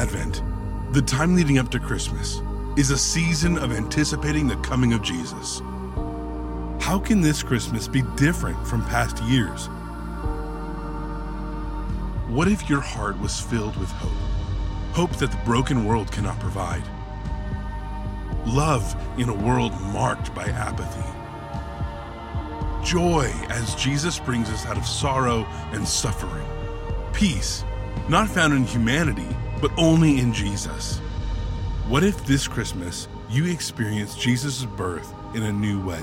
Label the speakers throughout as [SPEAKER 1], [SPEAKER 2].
[SPEAKER 1] Advent, the time leading up to Christmas, is a season of anticipating the coming of Jesus. How can this Christmas be different from past years? What if your heart was filled with hope? Hope that the broken world cannot provide. Love in a world marked by apathy. Joy as Jesus brings us out of sorrow and suffering. Peace, not found in humanity, but only in Jesus. What if this Christmas you experience Jesus' birth in a new way?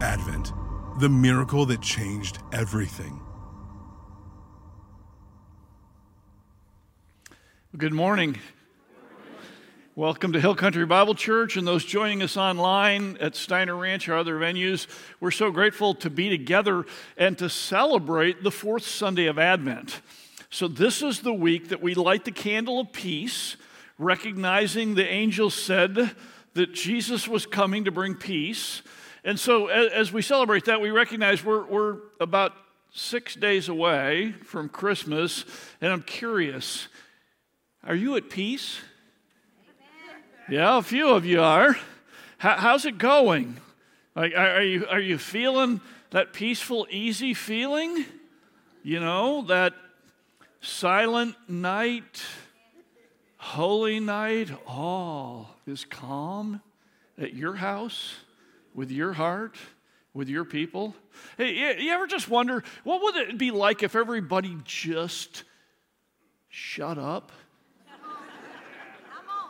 [SPEAKER 1] Advent, the miracle that changed everything.
[SPEAKER 2] Good morning. Welcome to Hill Country Bible Church and those joining us online at Steiner Ranch or other venues. We're so grateful to be together and to celebrate the fourth Sunday of Advent. So, this is the week that we light the candle of peace, recognizing the angel said that Jesus was coming to bring peace. And so, as we celebrate that, we recognize we're, we're about six days away from Christmas, and I'm curious are you at peace? Yeah, a few of you are. how's it going? Are you, are you feeling that peaceful, easy feeling? You know, that silent night, holy night, all is calm at your house, with your heart, with your people. Hey, you ever just wonder what would it be like if everybody just shut up?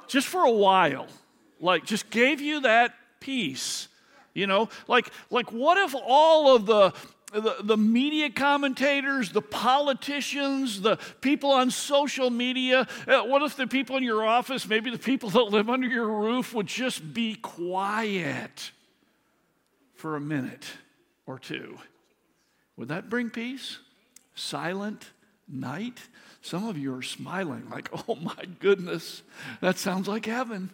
[SPEAKER 2] just for a while, like just gave you that peace. You know, like, like what if all of the, the, the, media commentators, the politicians, the people on social media, uh, what if the people in your office, maybe the people that live under your roof, would just be quiet for a minute or two? Would that bring peace? Silent night? Some of you are smiling, like, oh my goodness, that sounds like heaven.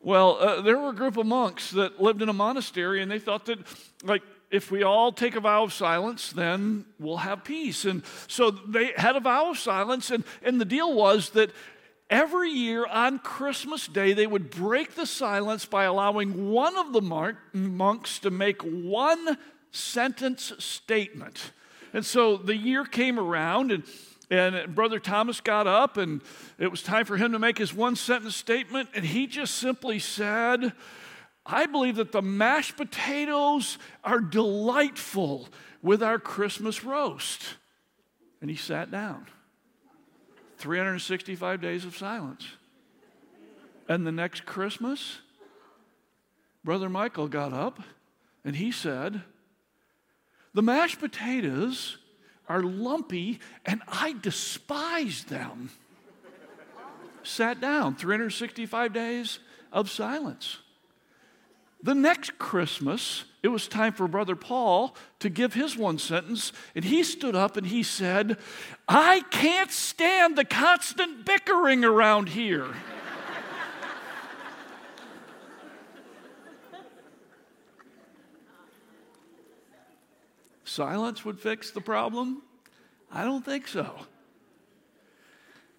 [SPEAKER 2] Well, uh, there were a group of monks that lived in a monastery, and they thought that, like, if we all take a vow of silence, then we'll have peace. And so they had a vow of silence, and, and the deal was that every year on Christmas Day, they would break the silence by allowing one of the monks to make one sentence statement. And so the year came around, and and Brother Thomas got up, and it was time for him to make his one sentence statement. And he just simply said, I believe that the mashed potatoes are delightful with our Christmas roast. And he sat down. 365 days of silence. And the next Christmas, Brother Michael got up and he said, The mashed potatoes are lumpy and I despise them. Sat down, 365 days of silence. The next Christmas, it was time for Brother Paul to give his one sentence, and he stood up and he said, I can't stand the constant bickering around here. Silence would fix the problem? I don't think so.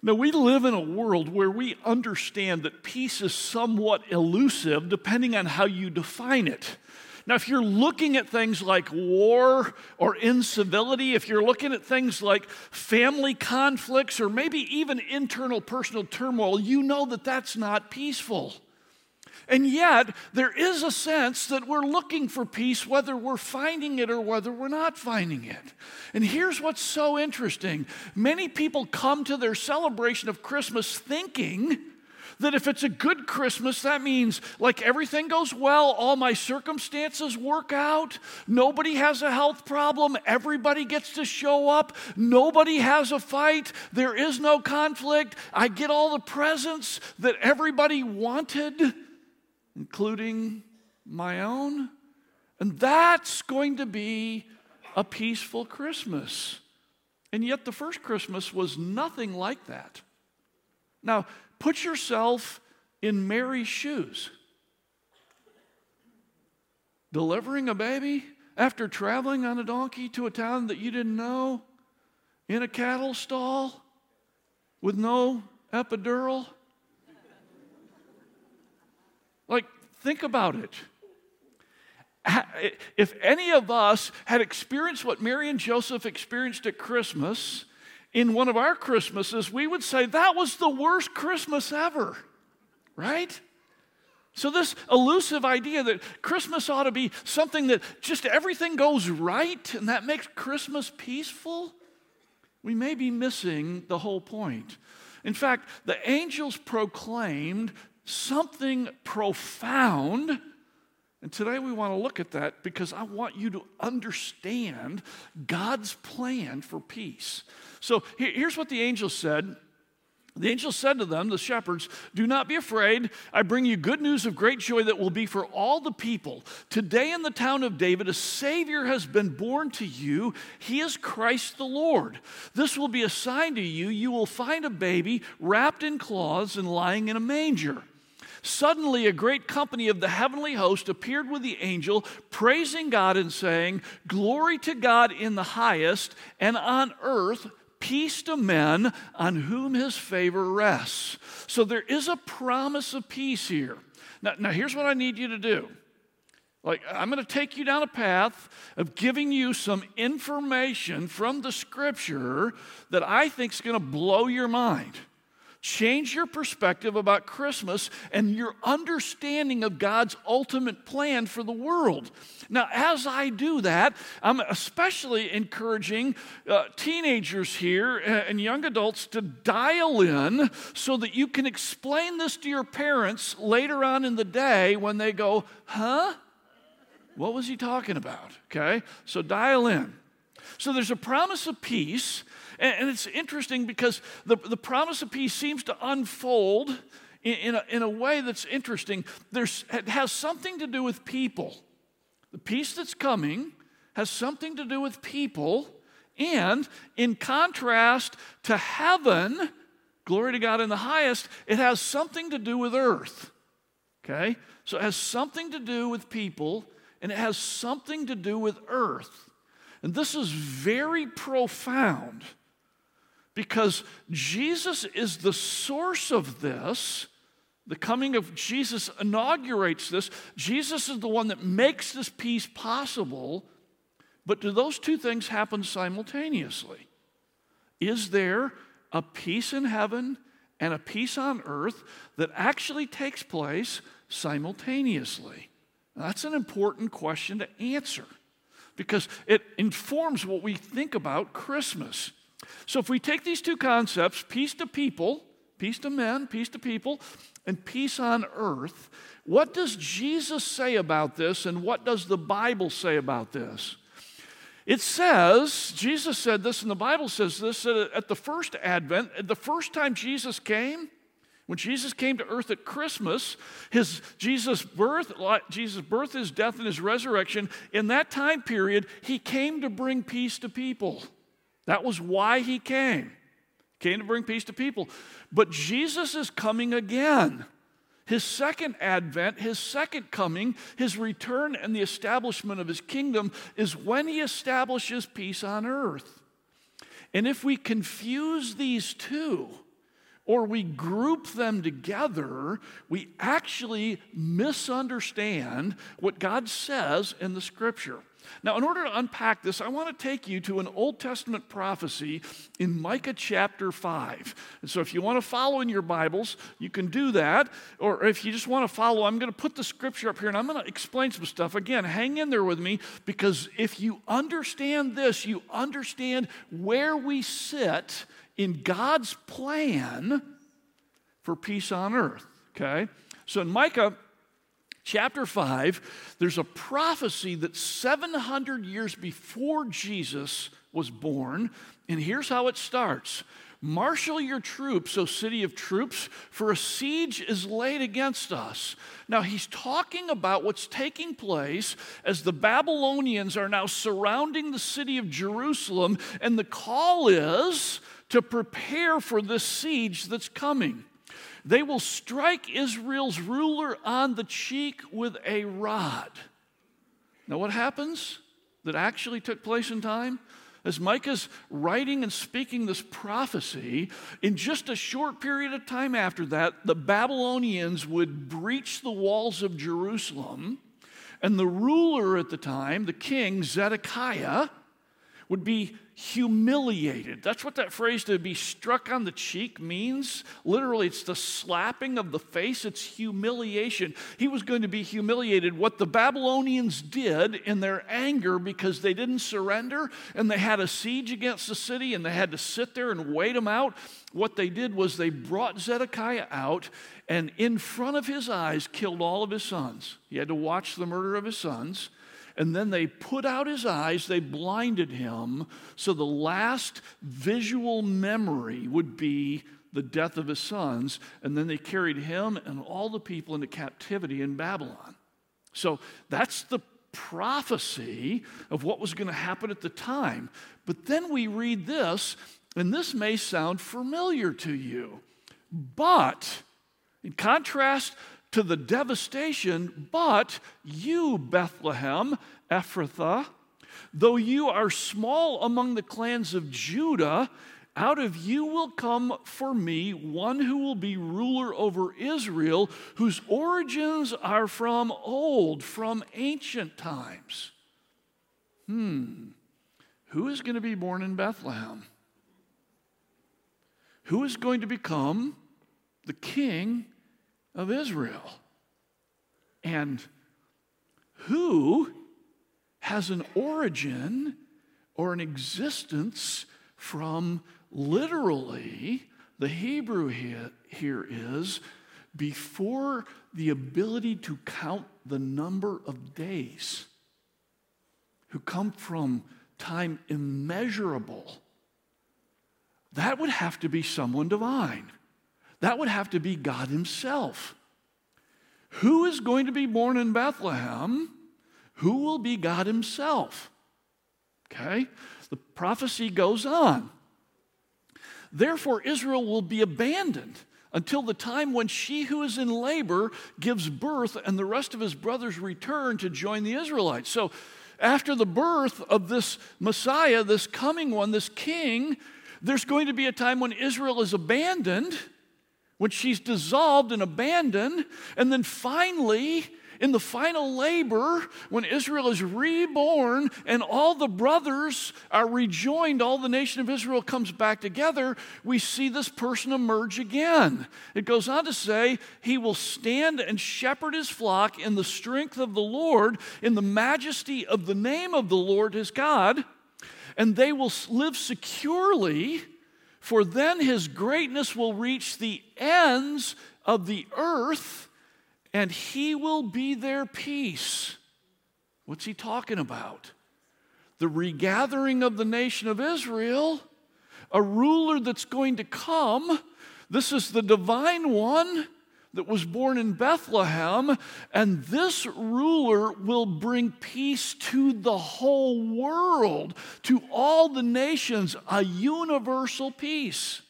[SPEAKER 2] Now, we live in a world where we understand that peace is somewhat elusive depending on how you define it. Now, if you're looking at things like war or incivility, if you're looking at things like family conflicts or maybe even internal personal turmoil, you know that that's not peaceful. And yet, there is a sense that we're looking for peace whether we're finding it or whether we're not finding it. And here's what's so interesting many people come to their celebration of Christmas thinking that if it's a good Christmas, that means like everything goes well, all my circumstances work out, nobody has a health problem, everybody gets to show up, nobody has a fight, there is no conflict, I get all the presents that everybody wanted including my own. And that's going to be a peaceful Christmas. And yet, the first Christmas was nothing like that. Now, put yourself in Mary's shoes. Delivering a baby after traveling on a donkey to a town that you didn't know, in a cattle stall. with no epidural? Like, think about it. If any of us had experienced what Mary and Joseph experienced at Christmas in one of our Christmases, we would say that was the worst Christmas ever, right? So, this elusive idea that Christmas ought to be something that just everything goes right and that makes Christmas peaceful, we may be missing the whole point. In fact, the angels proclaimed something profound. And today we want to look at that because I want you to understand God's plan for peace. So here's what the angel said the angel said to them, the shepherds, Do not be afraid. I bring you good news of great joy that will be for all the people. Today in the town of David, a Savior has been born to you. He is Christ the Lord. This will be a sign to you. You will find a baby wrapped in cloths and lying in a manger. Suddenly, a great company of the heavenly host appeared with the angel, praising God and saying, Glory to God in the highest, and on earth, peace to men on whom his favor rests. So there is a promise of peace here. Now, now here's what I need you to do. Like, I'm going to take you down a path of giving you some information from the scripture that I think is going to blow your mind change your perspective about Christmas and your understanding of God's ultimate plan for the world. Now, as I do that, I'm especially encouraging uh, teenagers here and young adults to dial in so that you can explain this to your parents later on in the day when they go, huh? What was he talking about? Okay, so dial in. So there's a promise of peace and, it's interesting because the, the promise of peace seems to unfold in, in, a, in a way that's interesting. There's, it has something to do with people. The peace that's coming has something to do with people. And in contrast to heaven, glory to God in the highest, it has something to do with earth. Okay? So it has something to do with people and it has something to do with earth. And this is very profound because Jesus is the source of this. The coming of Jesus inaugurates this. Jesus is the one that makes this peace possible. But do those two things happen simultaneously? Is there a peace in heaven and a peace on earth that actually takes place simultaneously? That's an important question to answer because it informs what we think about Christmas. So if we take these two concepts, peace to people, peace to men, peace to people, and peace on earth, what does Jesus say about this and what does the Bible say about this? It says, Jesus said this, and the Bible says this that at the first advent, the first time Jesus came, when Jesus came to earth at Christmas, his Jesus' birth, Jesus' birth, his death, and his resurrection, in that time period, he came to bring peace to people. That was why he came. Came to bring peace to people. But Jesus is coming again. His second advent, his second coming, his return, and the establishment of his kingdom is when he establishes peace on earth. And if we confuse these two, or we group them together, we actually misunderstand what God says in the scripture. Now, in order to unpack this, I want to take you to an Old Testament prophecy in Micah chapter 5. And so, if you want to follow in your Bibles, you can do that. Or if you just want to follow, I'm going to put the scripture up here and I'm going to explain some stuff. Again, hang in there with me because if you understand this, you understand where we sit in God's plan for peace on earth. Okay? So, in Micah, chapter 5, there's a prophecy that 700 years before Jesus was born. And here's how it starts Marshal your troops, O city of troops, for a siege is laid against us. Now, he's talking about what's taking place as the Babylonians are now surrounding the city of Jerusalem, and the call is to prepare for this siege that's coming. They will strike Israel's ruler on the cheek with a rod. Now, what happens that actually took place in time? As Micah's writing and speaking this prophecy, in just a short period of time after that, the Babylonians would breach the walls of Jerusalem, and the ruler at the time, the king Zedekiah, would be humiliated. That's what that phrase to be struck on the cheek means. Literally, it's the slapping of the face, it's humiliation. He was going to be humiliated. What the Babylonians did in their anger because they didn't surrender and they had a siege against the city and they had to sit there and wait them out, what they did was they brought Zedekiah out and in front of his eyes killed all of his sons. He had to watch the murder of his sons and then they put out his eyes, they blinded him, so the last visual memory would be the death of his sons, and then they carried him and all the people into captivity in Babylon. So that's the prophecy of what was going to happen at the time. But then we read this, and this may sound familiar to you. But in contrast to the devastation, but you, Bethlehem, Ephrathah, though you are small among the clans of Judah, out of you will come for me one who will be ruler over Israel, whose origins are from old, from ancient times. Hmm. Who is going to be born in Bethlehem? Who is going to become the king of Israel. And who has an origin or an existence from literally, the Hebrew here, here is before the ability to count the number of days, who come from time immeasurable. That would have to be someone divine. That would have to be God Himself. Who is going to be born in Bethlehem? Who will be God Himself? Okay? The prophecy goes on. Therefore, Israel will be abandoned until the time when she who is in labor gives birth and the rest of his brothers return to join the Israelites. So, after the birth of this Messiah, this coming one, this king, there's going to be a time when Israel is abandoned when she's dissolved and abandoned. And then finally, in the final labor, when Israel is reborn and all the brothers are rejoined, all the nation of Israel comes back together, we see this person emerge again. It goes on to say, He will stand and shepherd His flock in the strength of the Lord, in the majesty of the name of the Lord his God, and they will live securely for then his greatness will reach the ends of the earth, and he will be their peace. What's he talking about? The regathering of the nation of Israel, a ruler that's going to come. This is the divine one that was born in Bethlehem, and this ruler will bring peace to the whole world, to all the nations, a universal peace.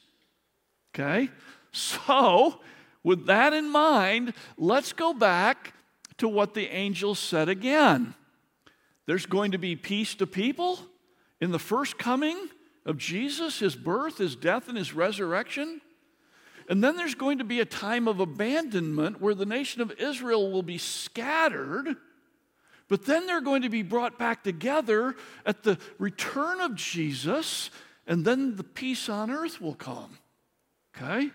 [SPEAKER 2] Okay? So, with that in mind, let's go back to what the angel said again. There's going to be peace to people in the first coming of Jesus, his birth, his death, and his resurrection. And then there's going to be a time of abandonment where the nation of Israel will be scattered, but then they're going to be brought back together at the return of Jesus, and then the peace on earth will come. Okay?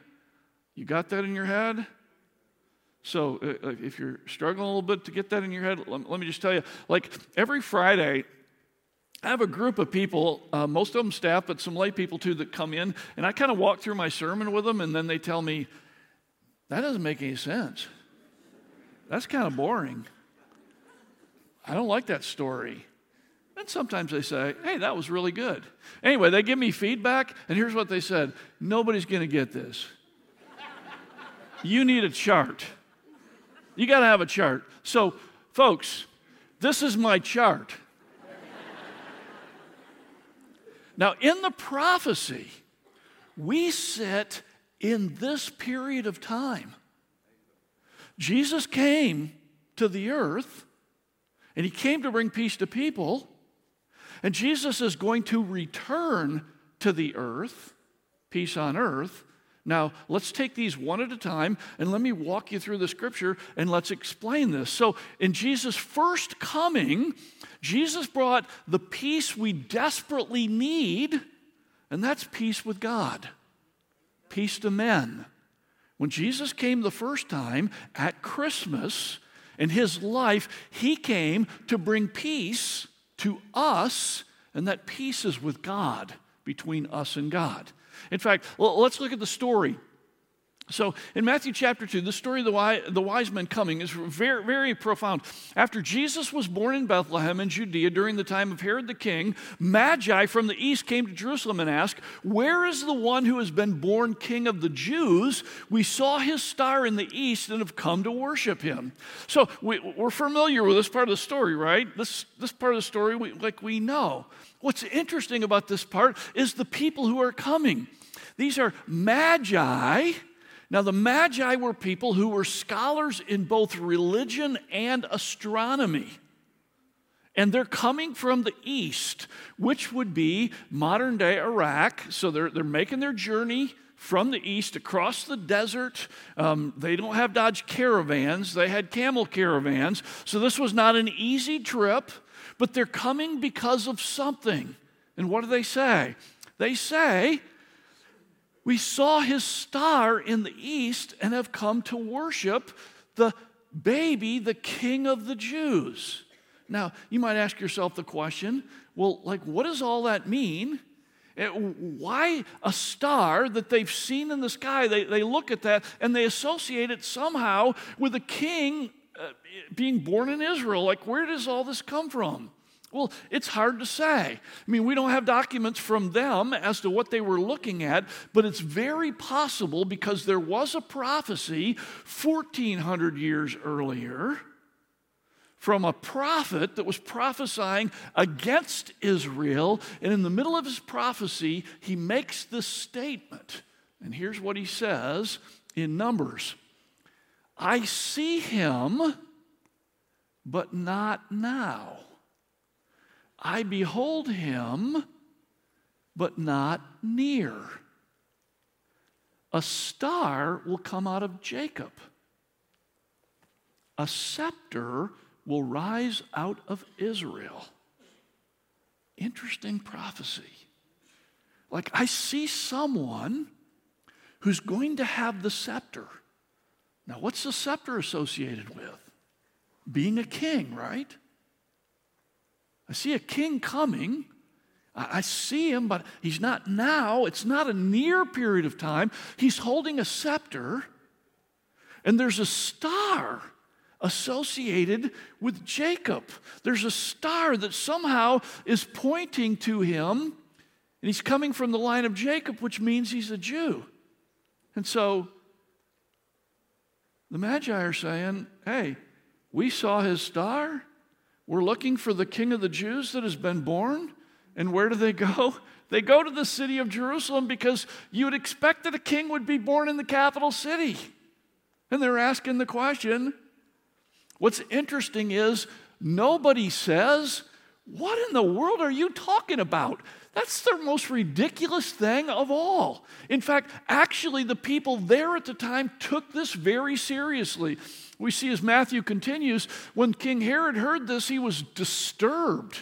[SPEAKER 2] You got that in your head? So, uh, uh if you're struggling a little bit to get that in your head, let, let me just tell you like every Friday, I have a group of people, uh, most of them staff, but some lay people too, that come in, and I kind of walk through my sermon with them, and then they tell me, that doesn't make any sense. That's kind of boring. I don't like that story. And sometimes they say, hey, that was really good. Anyway, they give me feedback, and here's what they said nobody's going to get this. you need a chart. You got to have a chart. So, folks, this is my chart. Now, in the prophecy, we sit in this period of time. Jesus came to the earth, and he came to bring peace to people. And Jesus is going to return to the earth, peace on earth. Now, let's take these one at a time and let me walk you through the scripture and let's explain this. So, in Jesus' first coming, Jesus brought the peace we desperately need, and that's peace with God, peace to men. When Jesus came the first time at Christmas in his life, he came to bring peace to us, and that peace is with God, between us and God. In fact, let's look at the story so in Matthew chapter 2, the story of the wise, the wise men coming is very, very profound. After Jesus was born in Bethlehem in Judea during the time of Herod the king, Magi from the east came to Jerusalem and asked, Where is the one who has been born king of the Jews? We saw his star in the east and have come to worship him. So we, are familiar with this part of the story, right? This, this part of the story, we, like we know. What's interesting about this part is the people who are coming. These are Magi now, the Magi were people who were scholars in both religion and astronomy. And they're coming from the east, which would be modern day Iraq. So they're, they're making their journey from the east across the desert. Um, they don't have Dodge caravans, they had camel caravans. So this was not an easy trip, but they're coming because of something. And what do they say? They say, we saw his star in the east and have come to worship the baby, the king of the Jews. Now, you might ask yourself the question well, like, what does all that mean? Eh, why a star that they've seen in the sky? They, they look at that and they associate it somehow with a king uh, being born in Israel. Like, where does all this come from? Well, it's hard to say. I mean, we don't have documents from them as to what they were looking at, but it's very possible because there was a prophecy 1400 years earlier from a prophet that was prophesying against Israel. And in the middle of his prophecy, he makes this statement. And here's what he says in Numbers I see him, but not now. I behold him, but not near. A star will come out of Jacob. A scepter will rise out of Israel. Interesting prophecy. Like, I see someone who's going to have the scepter. Now, what's the scepter associated with? Being a king, right? I see a king coming. I see him, but he's not now. It's not a near period of time. He's holding a scepter, and there's a star associated with Jacob. There's a star that somehow is pointing to him, and he's coming from the line of Jacob, which means he's a Jew. And so the Magi are saying, Hey, we saw his star. We're looking for the King of the Jews that has been born. And where do they go? They go to the city of Jerusalem because you would expect that a king would be born in the capital city. And they're asking the question what's interesting is nobody says, What in the world are you talking about? That's the most ridiculous thing of all. In fact, actually, the people there at the time took this very seriously. We see as Matthew continues, when King Herod heard this, he was disturbed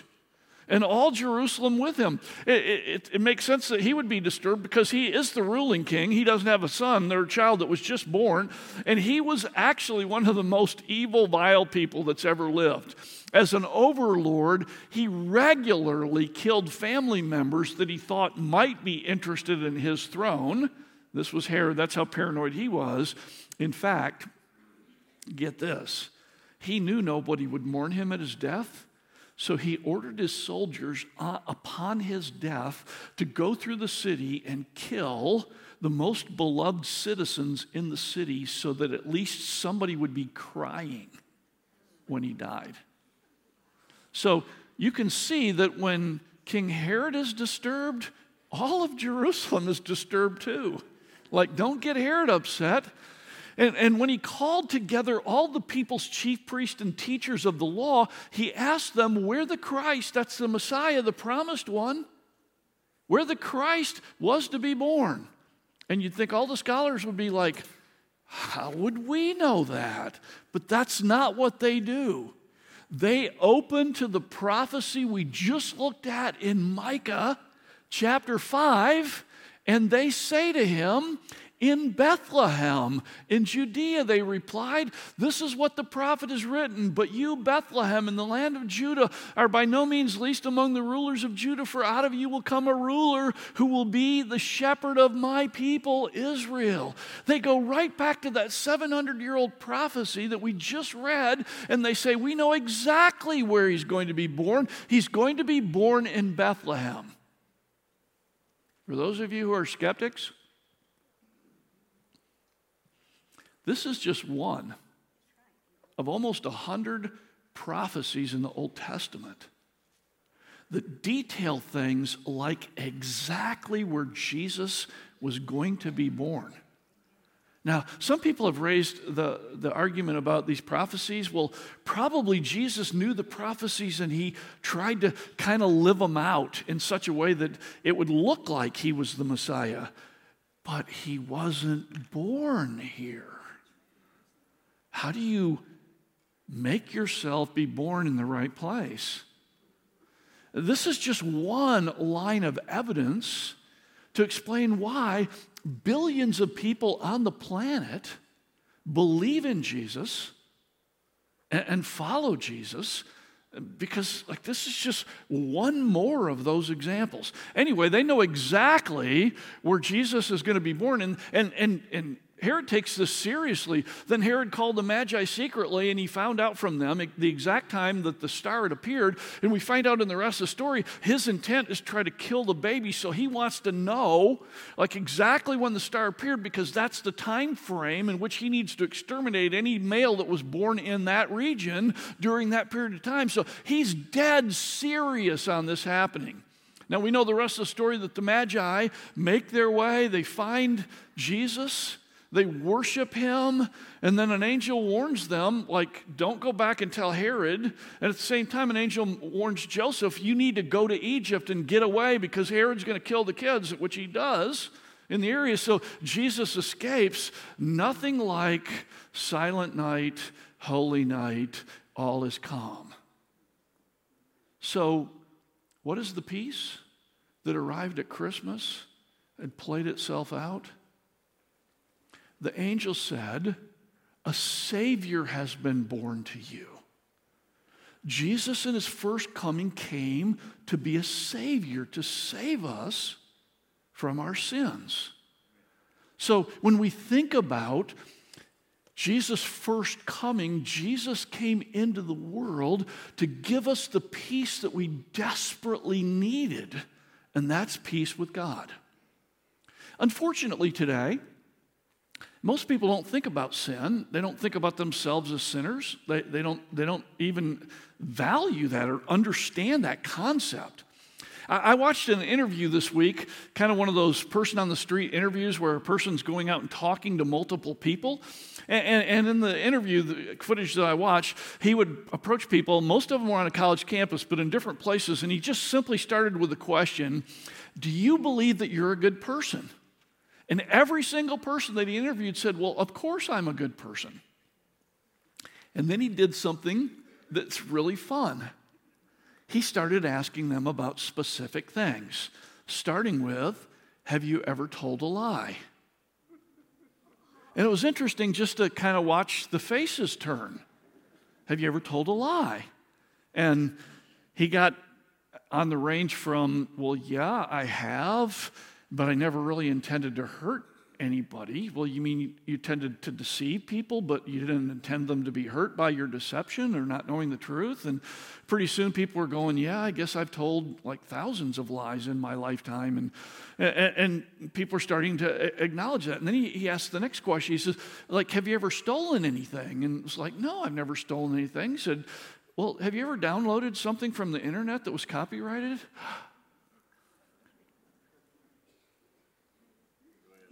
[SPEAKER 2] and all Jerusalem with him. It, it, it, makes sense that he would be disturbed because he is the ruling king. He doesn't have a son, their child that was just born, and he was actually one of the most evil, vile people that's ever lived. As an overlord, he regularly killed family members that he thought might be interested in his throne. This was Herod, that's how paranoid he was. In fact, get this, he knew nobody would mourn him at his death. So he ordered his soldiers uh, upon his death to go through the city and kill the most beloved citizens in the city so that at least somebody would be crying when he died. So you can see that when King Herod is disturbed, all of Jerusalem is disturbed too. Like, don't get Herod upset. And, and when he called together all the people's chief priests and teachers of the law, he asked them where the Christ, that's the Messiah, the promised one, where the Christ was to be born. And you'd think all the scholars would be like, how would we know that? But that's not what they do. They open to the prophecy we just looked at in Micah chapter 5, and they say to him, in Bethlehem, in Judea, they replied, This is what the prophet has written. But you, Bethlehem, in the land of Judah, are by no means least among the rulers of Judah, for out of you will come a ruler who will be the shepherd of my people, Israel. They go right back to that 700 year old prophecy that we just read, and they say, We know exactly where he's going to be born. He's going to be born in Bethlehem. For those of you who are skeptics, This is just one of almost a hundred prophecies in the Old Testament that detail things like exactly where Jesus was going to be born. Now, some people have raised the, the argument about these prophecies. Well, probably Jesus knew the prophecies and he tried to kind of live them out in such a way that it would look like he was the Messiah. But he wasn't born here. How do you make yourself be born in the right place? This is just one line of evidence to explain why billions of people on the planet believe in Jesus and follow Jesus because like this is just one more of those examples anyway they know exactly where jesus is going to be born and and and, and Herod takes this seriously. Then Herod called the Magi secretly and he found out from them the exact time that the star had appeared. And we find out in the rest of the story, his intent is try to kill the baby. So he wants to know, like, exactly when the star appeared because that's the time frame in which he needs to exterminate any male that was born in that region during that period of time. So he's dead serious on this happening. Now we know the rest of the story that the Magi make their way, they find Jesus. They worship him, and then an angel warns them, like, don't go back and tell Herod. And at the same time, an angel warns Joseph, you need to go to Egypt and get away because Herod's going to kill the kids, which he does in the area. So Jesus escapes. Nothing like silent night, holy night, all is calm. So, what is the peace that arrived at Christmas and played itself out? The angel said, A Savior has been born to you. Jesus, in his first coming, came to be a Savior, to save us from our sins. So when we think about Jesus' first coming, Jesus came into the world to give us the peace that we desperately needed, and that's peace with God. Unfortunately, today, most people don't think about sin. They don't think about themselves as sinners. They, they, don't, they don't even value that or understand that concept. I, I watched an interview this week, kind of one of those person on the street interviews where a person's going out and talking to multiple people. And, and, and, in the interview, the footage that I watched, he would approach people. Most of them were on a college campus, but in different places. And he just simply started with the question Do you believe that you're a good person? And every single person that he interviewed said, Well, of course I'm a good person. And then he did something that's really fun. He started asking them about specific things, starting with, Have you ever told a lie? And it was interesting just to kind of watch the faces turn. Have you ever told a lie? And he got on the range from, Well, yeah, I have but I never really intended to hurt anybody. Well, you mean you tended to deceive people, but you didn't intend them to be hurt by your deception or not knowing the truth? And pretty soon people were going, Yeah, I guess I've told like thousands of lies in my lifetime. And, and, and people are starting to acknowledge that. And then he, he asks the next question. He says, like, have you ever stolen anything? And it's like, no, I've never stolen anything. He said, well, have you ever downloaded something from the internet that was copyrighted?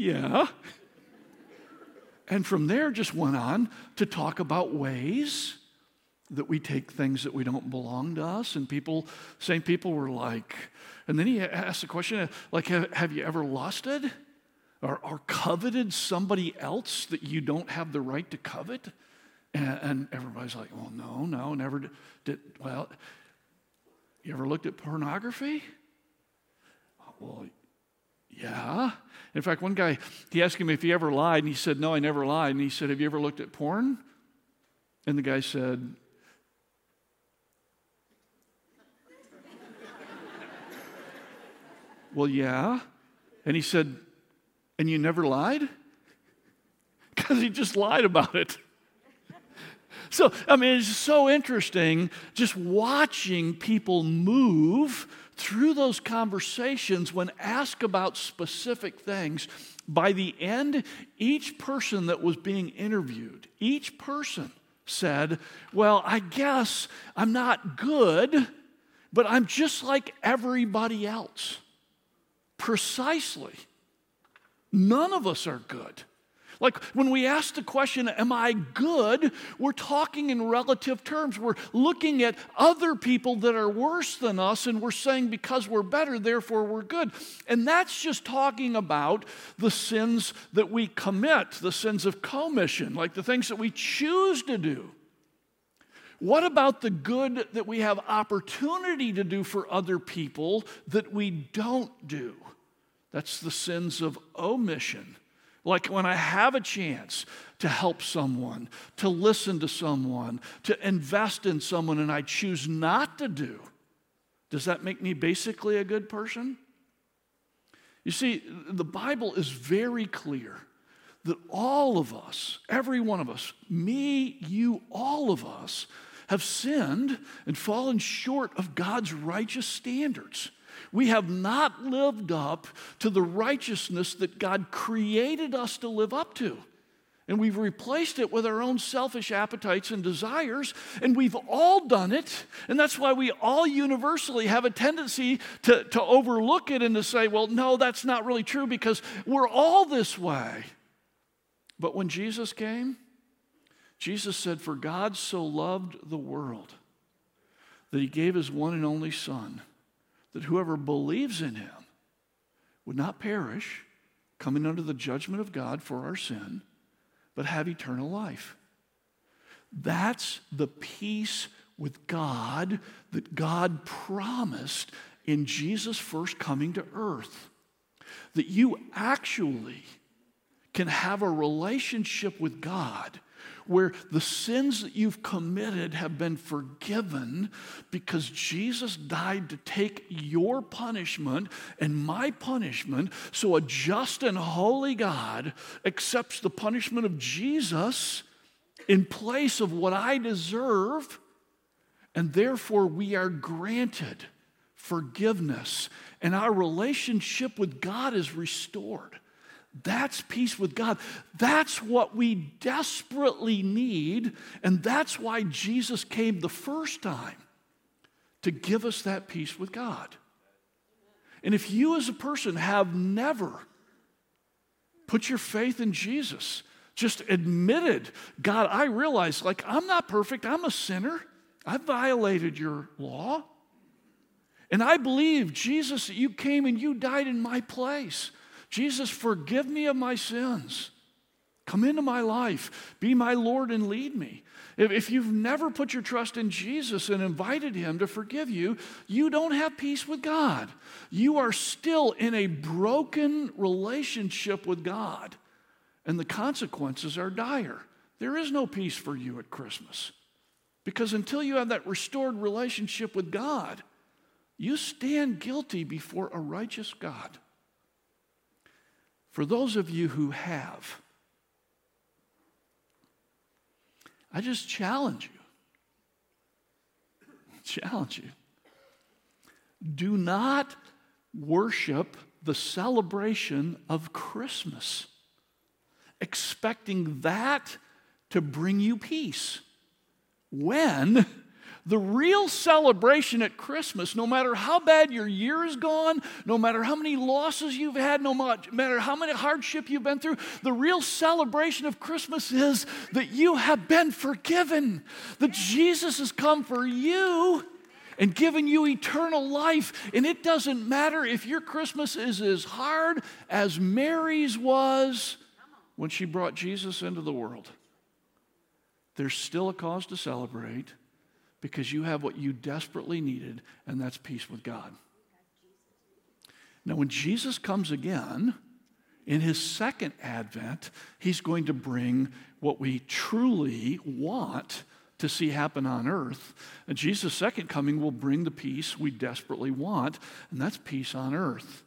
[SPEAKER 2] Yeah. And from there, just went on to talk about ways that we take things that we don't belong to us. And people, same people were like, and then he asked the question, uh, like, have, have you ever lusted or, or, coveted somebody else that you don't have the right to covet? And, and everybody's like, well, no, no, never did, did. Well, you ever looked at pornography? Well, yeah. In fact, one guy, he asked him if he ever lied, and he said, No, I never lied. And he said, Have you ever looked at porn? And the guy said, Well, yeah. And he said, And you never lied? Because he just lied about it. So, I mean, it's so interesting just watching people move through those conversations when asked about specific things. By the end, each person that was being interviewed, each person said, Well, I guess I'm not good, but I'm just like everybody else. Precisely. None of us are good. Like when we ask the question, Am I good? we're talking in relative terms. We're looking at other people that are worse than us, and we're saying because we're better, therefore we're good. And that's just talking about the sins that we commit, the sins of commission, like the things that we choose to do. What about the good that we have opportunity to do for other people that we don't do? That's the sins of omission. Like when I have a chance to help someone, to listen to someone, to invest in someone, and I choose not to do, does that make me basically a good person? You see, the Bible is very clear that all of us, every one of us, me, you, all of us, have sinned and fallen short of God's righteous standards. We have not lived up to the righteousness that God created us to live up to. And we've replaced it with our own selfish appetites and desires, and we've all done it. And that's why we all universally have a tendency to, to overlook it and to say, well, no, that's not really true because we're all this way. But when Jesus came, Jesus said, For God so loved the world that he gave his one and only Son that whoever believes in him would not perish, coming under the judgment of God for our sin, but have eternal life. That's the peace with God that God promised in Jesus' first coming to earth. That you actually can have a relationship with God where the sins that you've committed have been forgiven because Jesus died to take your punishment and my punishment. So a just and holy God accepts the punishment of Jesus in place of what I deserve, and therefore we are granted forgiveness, and our relationship with God is restored. That's peace with God. That's what we desperately need. And that's why Jesus came the first time to give us that peace with God. And if you as a person have never put your faith in Jesus, just admitted, God, I realize, like, I'm not perfect, I'm a sinner, I violated your law. And I believe, Jesus, that you came and you died in my place. Jesus, forgive me of my sins. Come into my life. Be my Lord and lead me. If, if you've never put your trust in Jesus and invited Him to forgive you, you don't have peace with God. You are still in a broken relationship with God, and the consequences are dire. There is no peace for you at Christmas because until you have that restored relationship with God, you stand guilty before a righteous God. For those of you who have, I just challenge you. Challenge you. Do not worship the celebration of Christmas, expecting that to bring you peace when The real celebration at Christmas, no matter how bad your year is gone, no matter how many losses you've had, no matter how many hardship you've been through, the real celebration of Christmas is that you have been forgiven, that Jesus has come for you and given you eternal life. And it doesn't matter if your Christmas is as hard as Mary's was when she brought Jesus into the world. There's still a cause to celebrate because you have what you desperately needed, and that's peace with God. Now, when Jesus comes again, in his second advent, he's going to bring what we truly want to see happen on earth. And Jesus' second coming will bring the peace we desperately want, and that's peace on earth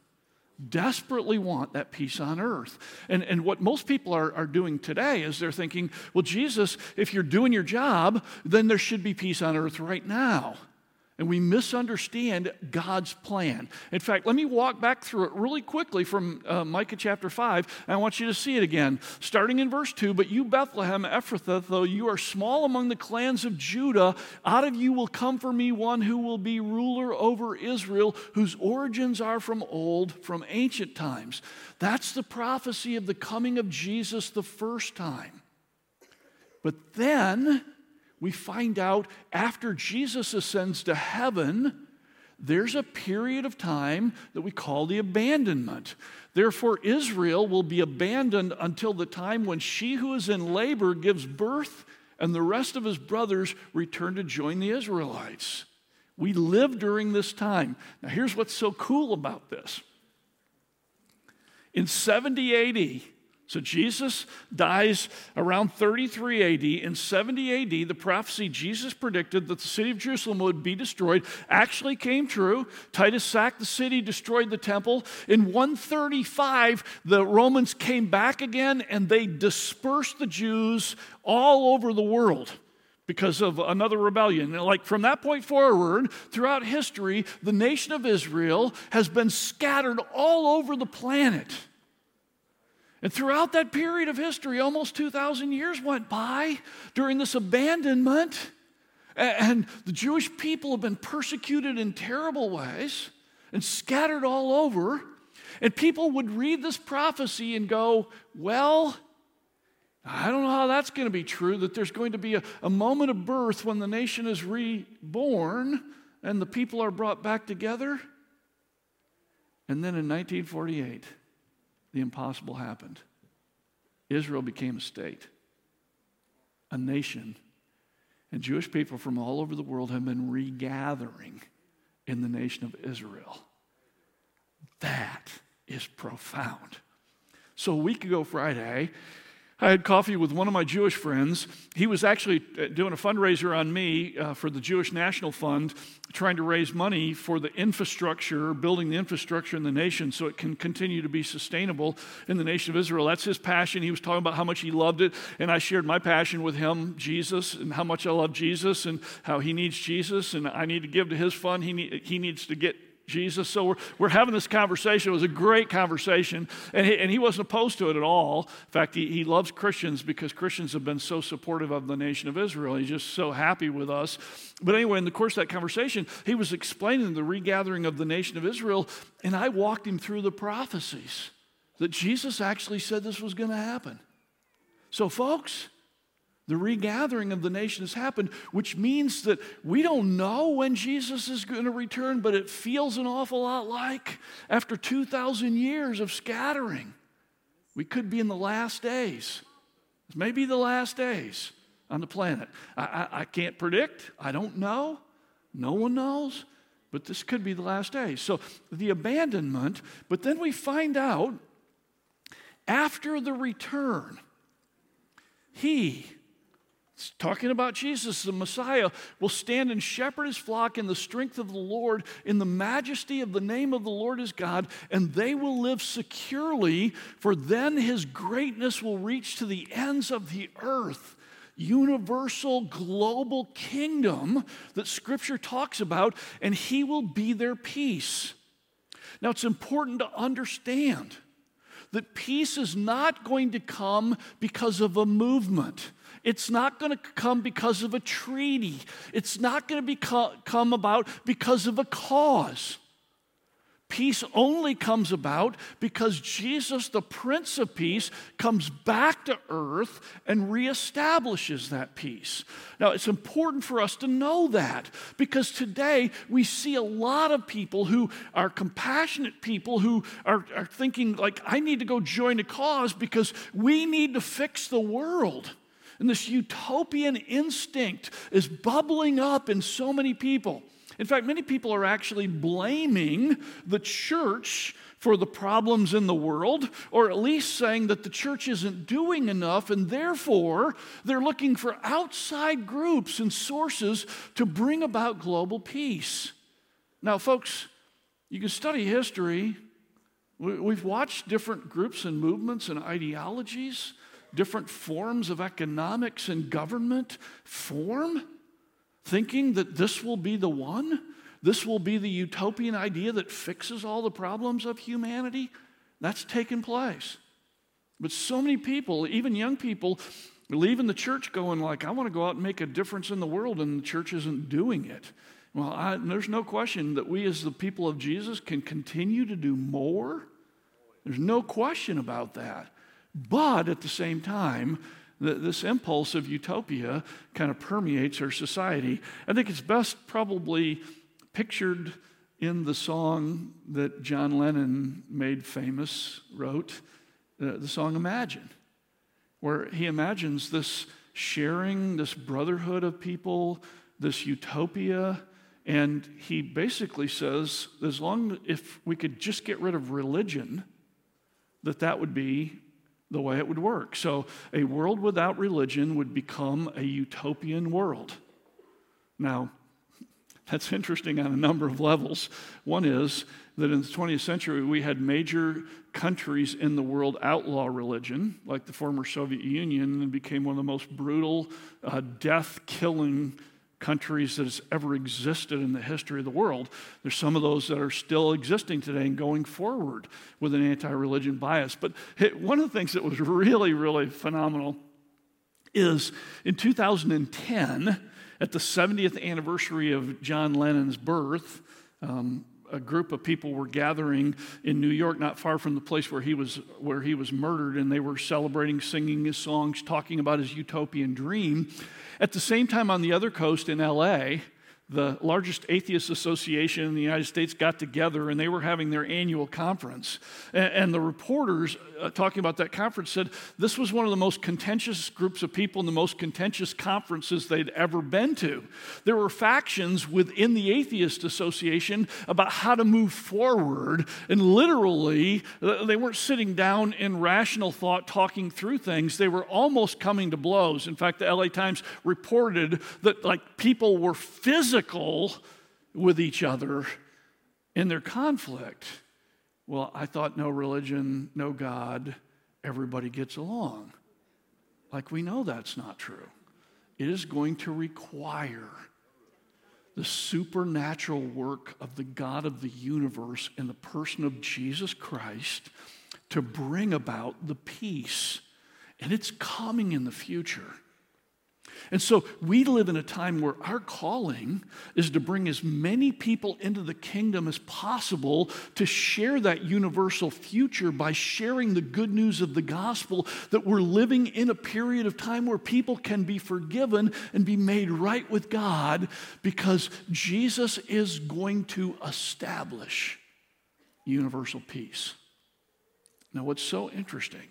[SPEAKER 2] desperately want that peace on earth. And, and what most people are, are doing today is they're thinking, well, Jesus, if you're doing your job, then there should be peace on earth right now and we misunderstand God's plan. In fact, let me walk back through it really quickly from uh, Micah chapter 5, and I want you to see it again. Starting in verse 2 But you, Bethlehem Ephrathah, though you are small among the clans of Judah, out of you will come for me one who will be ruler over Israel, whose origins are from old, from ancient times. That's the prophecy of the coming of Jesus the first time. But then, we find out after Jesus ascends to heaven, there's a period of time that we call the abandonment. Therefore, Israel will be abandoned until the time when she who is in labor gives birth and the rest of his brothers return to join the Israelites. We live during this time. Now, here's what's so cool about this. In 70 AD, so Jesus dies around 33 AD. In 70 AD, the prophecy Jesus predicted that the city of Jerusalem would be destroyed actually came true. Titus sacked the city, destroyed the temple. In 135, the Romans came back again and they dispersed the Jews all over the world because of another rebellion. Like from that point forward, throughout history, the nation of Israel has been scattered all over the planet. And throughout that period of history, almost 2,000 years went by during this abandonment. And the Jewish people have been persecuted in terrible ways and scattered all over. And people would read this prophecy and go, Well, I don't know how that's going to be true, that there's going to be a, a moment of birth when the nation is reborn and the people are brought back together. And then in 1948, the impossible happened. Israel became a state, a nation, and Jewish people from all over the world have been regathering in the nation of Israel. That is profound. So a week ago Friday, I had coffee with one of my Jewish friends. He was actually uh, doing a fundraiser on me uh, for the Jewish National Fund, trying to raise money for the infrastructure, building the infrastructure in the nation so it can continue to be sustainable in the nation of Israel. That's his passion. He was talking about how much he loved it, and I shared my passion with him, Jesus, and how much I love Jesus, and how he needs Jesus, and I need to give to his fund. He, need, he needs to get Jesus. So we're, we're having this conversation. It was a great conversation, and he, and he wasn't opposed to it at all. In fact, he, he loves Christians because Christians have been so supportive of the nation of Israel. He's just so happy with us. But anyway, in the course of that conversation, he was explaining the regathering of the nation of Israel, and I walked him through the prophecies that Jesus actually said this was going to happen. So, folks, the regathering of the nation has happened, which means that we don't know when Jesus is going to return, but it feels an awful lot like after 2,000 years of scattering. We could be in the last days. It may be the last days on the planet. I, I, I can't predict. I don't know. No one knows. But this could be the last days. So the abandonment, but then we find out after the return, he, it's talking about Jesus, the Messiah, will stand and shepherd his flock in the strength of the Lord, in the majesty of the name of the Lord his God, and they will live securely, for then his greatness will reach to the ends of the earth. Universal global kingdom that Scripture talks about, and he will be their peace. Now, it's important to understand that peace is not going to come because of a movement. It's not going to come because of a treaty. It's not going to come about because of a cause. Peace only comes about because Jesus, the Prince of Peace, comes back to earth and reestablishes that peace. Now, it's important for us to know that because today we see a lot of people who are compassionate people who are, are thinking, like, I need to go join a cause because we need to fix the world. And this utopian instinct is bubbling up in so many people. In fact, many people are actually blaming the church for the problems in the world, or at least saying that the church isn't doing enough, and therefore they're looking for outside groups and sources to bring about global peace. Now, folks, you can study history. We've watched different groups and movements and ideologies, different forms of economics and government form thinking that this will be the one, this will be the utopian idea that fixes all the problems of humanity. That's taken place. But so many people, even young people, leaving the church going like, I want to go out and make a difference in the world, and the church isn't doing it. Well, I, there's no question that we as the people of Jesus can continue to do more. There's no question about that. But at the same time, this impulse of utopia kind of permeates our society. I think it's best probably pictured in the song that John Lennon made famous, wrote, uh, the song Imagine, where he imagines this sharing, this brotherhood of people, this utopia. And he basically says, as long if we could just get rid of religion, that that would be the way it would work. So, a world without religion would become a utopian world. Now, that's interesting on a number of levels. One is that in the 20th century, we had major countries in the world outlaw religion, like the former Soviet Union, and became one of the most brutal, uh, death killing countries that has ever existed in the history of the world. There's some of those that are still existing today and going forward with an anti religion bias. But one of the things that was really, really phenomenal is in 2010, at the 70th anniversary of John Lennon's birth, um, a group of people were gathering in New York, not far from the place where he was where he was murdered, and they were celebrating, singing his songs, talking about his utopian dream. At the same time, on the other coast in LA, the largest atheist association in the United States got together and they were having their annual conference. And, the reporters uh, talking about that conference said this was one of the most contentious groups of people and the most contentious conferences they'd ever been to. There were factions within the atheist association about how to move forward. And literally, uh, they weren't sitting down in rational thought talking through things, they were almost coming to blows. In fact, the LA Times reported that like people were physically physical with each other in their conflict. Well, I thought no religion, no God, everybody gets along. Like we know that's not true. It is going to require the supernatural work of the God of the universe in the person of Jesus Christ to bring about the peace. And it's coming in the future. And so we live in a time where our calling is to bring as many people into the kingdom as possible to share that universal future by sharing the good news of the gospel that we're living in a period of time where people can be forgiven and be made right with God because Jesus is going to establish universal peace. Now, what's so interesting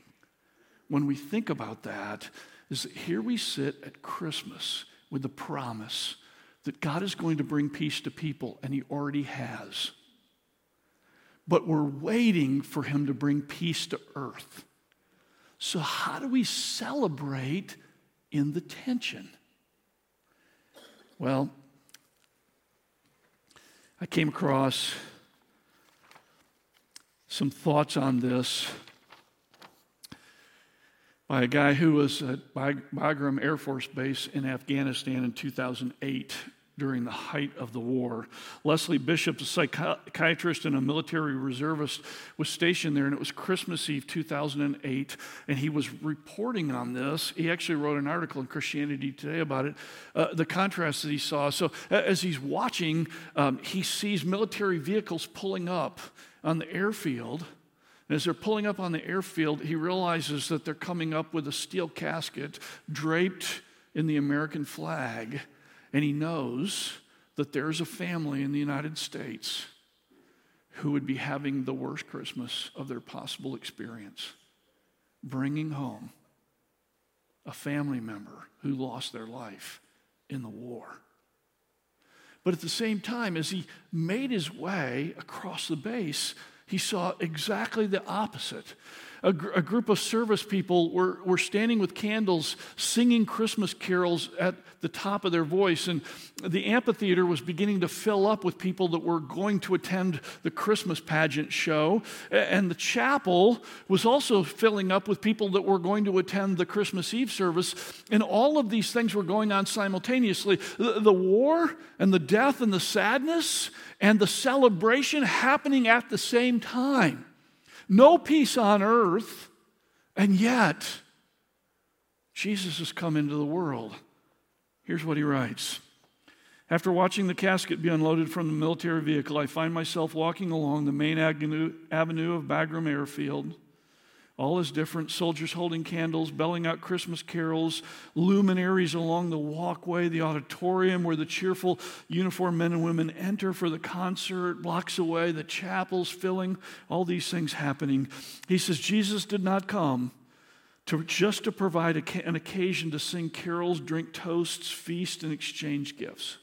[SPEAKER 2] when we think about that is that here we sit at Christmas with the promise that God is going to bring peace to people, and He already has. But we're waiting for Him to bring peace to earth. So, how do we celebrate in the tension? Well, I came across some thoughts on this by a guy who was at Bagram Air Force Base in Afghanistan in 2008. during the height of the war. Leslie Bishop, a psychiatrist and a military reservist, was stationed there, and it was Christmas Eve 2008, and he was reporting on this. He actually wrote an article in Christianity Today about it, uh, the contrast that he saw. So, as he's watching, um, he sees military vehicles pulling up on the airfield. And as they're pulling up on the airfield, he realizes that they're coming up with a steel casket draped in the American flag and he knows that there's a family in the United States who would be having the worst Christmas of their possible experience, bringing home a family member who lost their life in the war. But at the same time, as he made his way across the base, he saw exactly the opposite a, gr- a group of service people were, were standing with candles singing Christmas carols at the top of their voice. And the amphitheater was beginning to fill up with people that were going to attend the Christmas pageant show. And the chapel was also filling up with people that were going to attend the Christmas Eve service. And all of these things were going on simultaneously the, the war and the death and the sadness and the celebration happening at the same time no peace on earth, and yet Jesus has come into the world. Here's what he writes. After watching the casket be unloaded from the military vehicle, I find myself walking along the main avenue of Bagram Airfield. All is different soldiers holding candles, belling out Christmas carols, luminaries along the walkway, the auditorium where the cheerful uniformed men and women enter for the concert, blocks away, the chapels filling, all these things happening. He says, Jesus did not come to just to provide a, an occasion to sing carols, drink toasts, feast, and exchange gifts.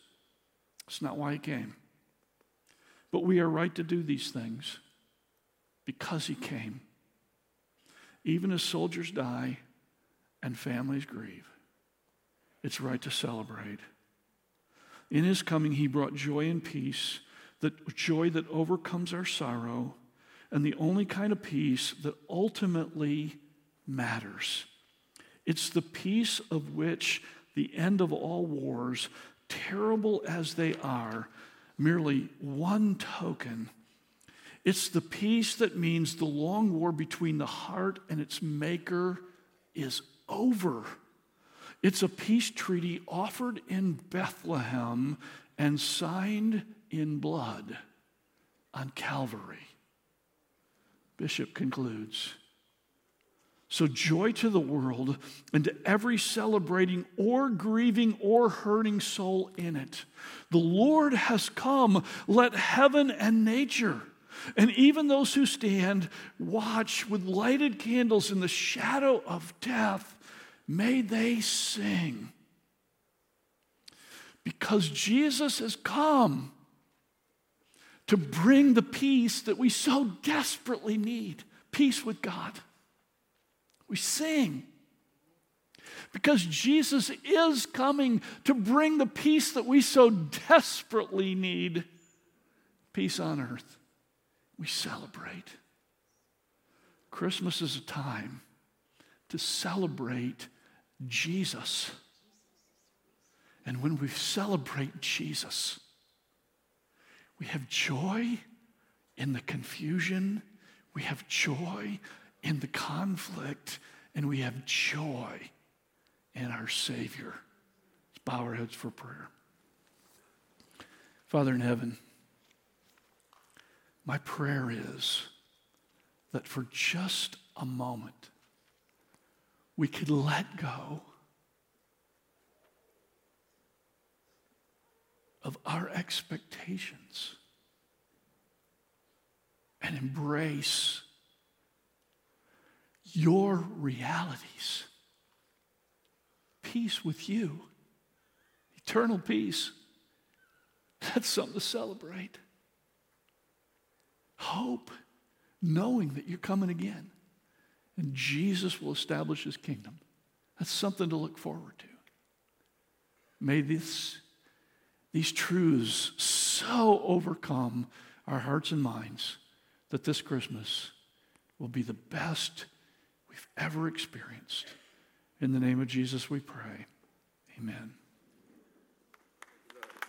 [SPEAKER 2] That's not why he came. But we are right to do these things because he came even as soldiers die and families grieve, it's right to celebrate. In his coming, he brought joy and peace, that joy that overcomes our sorrow, and the only kind of peace that ultimately matters. It's the peace of which the end of all wars, terrible as they are, merely one token it's the peace that means the long war between the heart and its maker is over. It's a peace treaty offered in Bethlehem and signed in blood on Calvary. Bishop concludes. So, joy to the world and to every celebrating or grieving or hurting soul in it. The Lord has come. Let heaven and nature and even those who stand watch with lighted candles in the shadow of death, may they sing. Because Jesus has come to bring the peace that we so desperately need peace with God. We sing. Because Jesus is coming to bring the peace that we so desperately need peace on earth we celebrate. Christmas is a time to celebrate Jesus. And when we celebrate Jesus, we have joy in the confusion, we have joy in the conflict, and we have joy in our Savior. Let's bow our heads for prayer. Father in heaven, my prayer is that for just a moment, we could let go of our expectations and embrace your realities. Peace with you, eternal peace. That's something to celebrate hope, knowing that you're coming again. And Jesus will establish his kingdom. That's something to look forward to. May this, these truths so overcome our hearts and minds that this Christmas will be the best we've ever experienced. In the name of Jesus, we pray. Amen.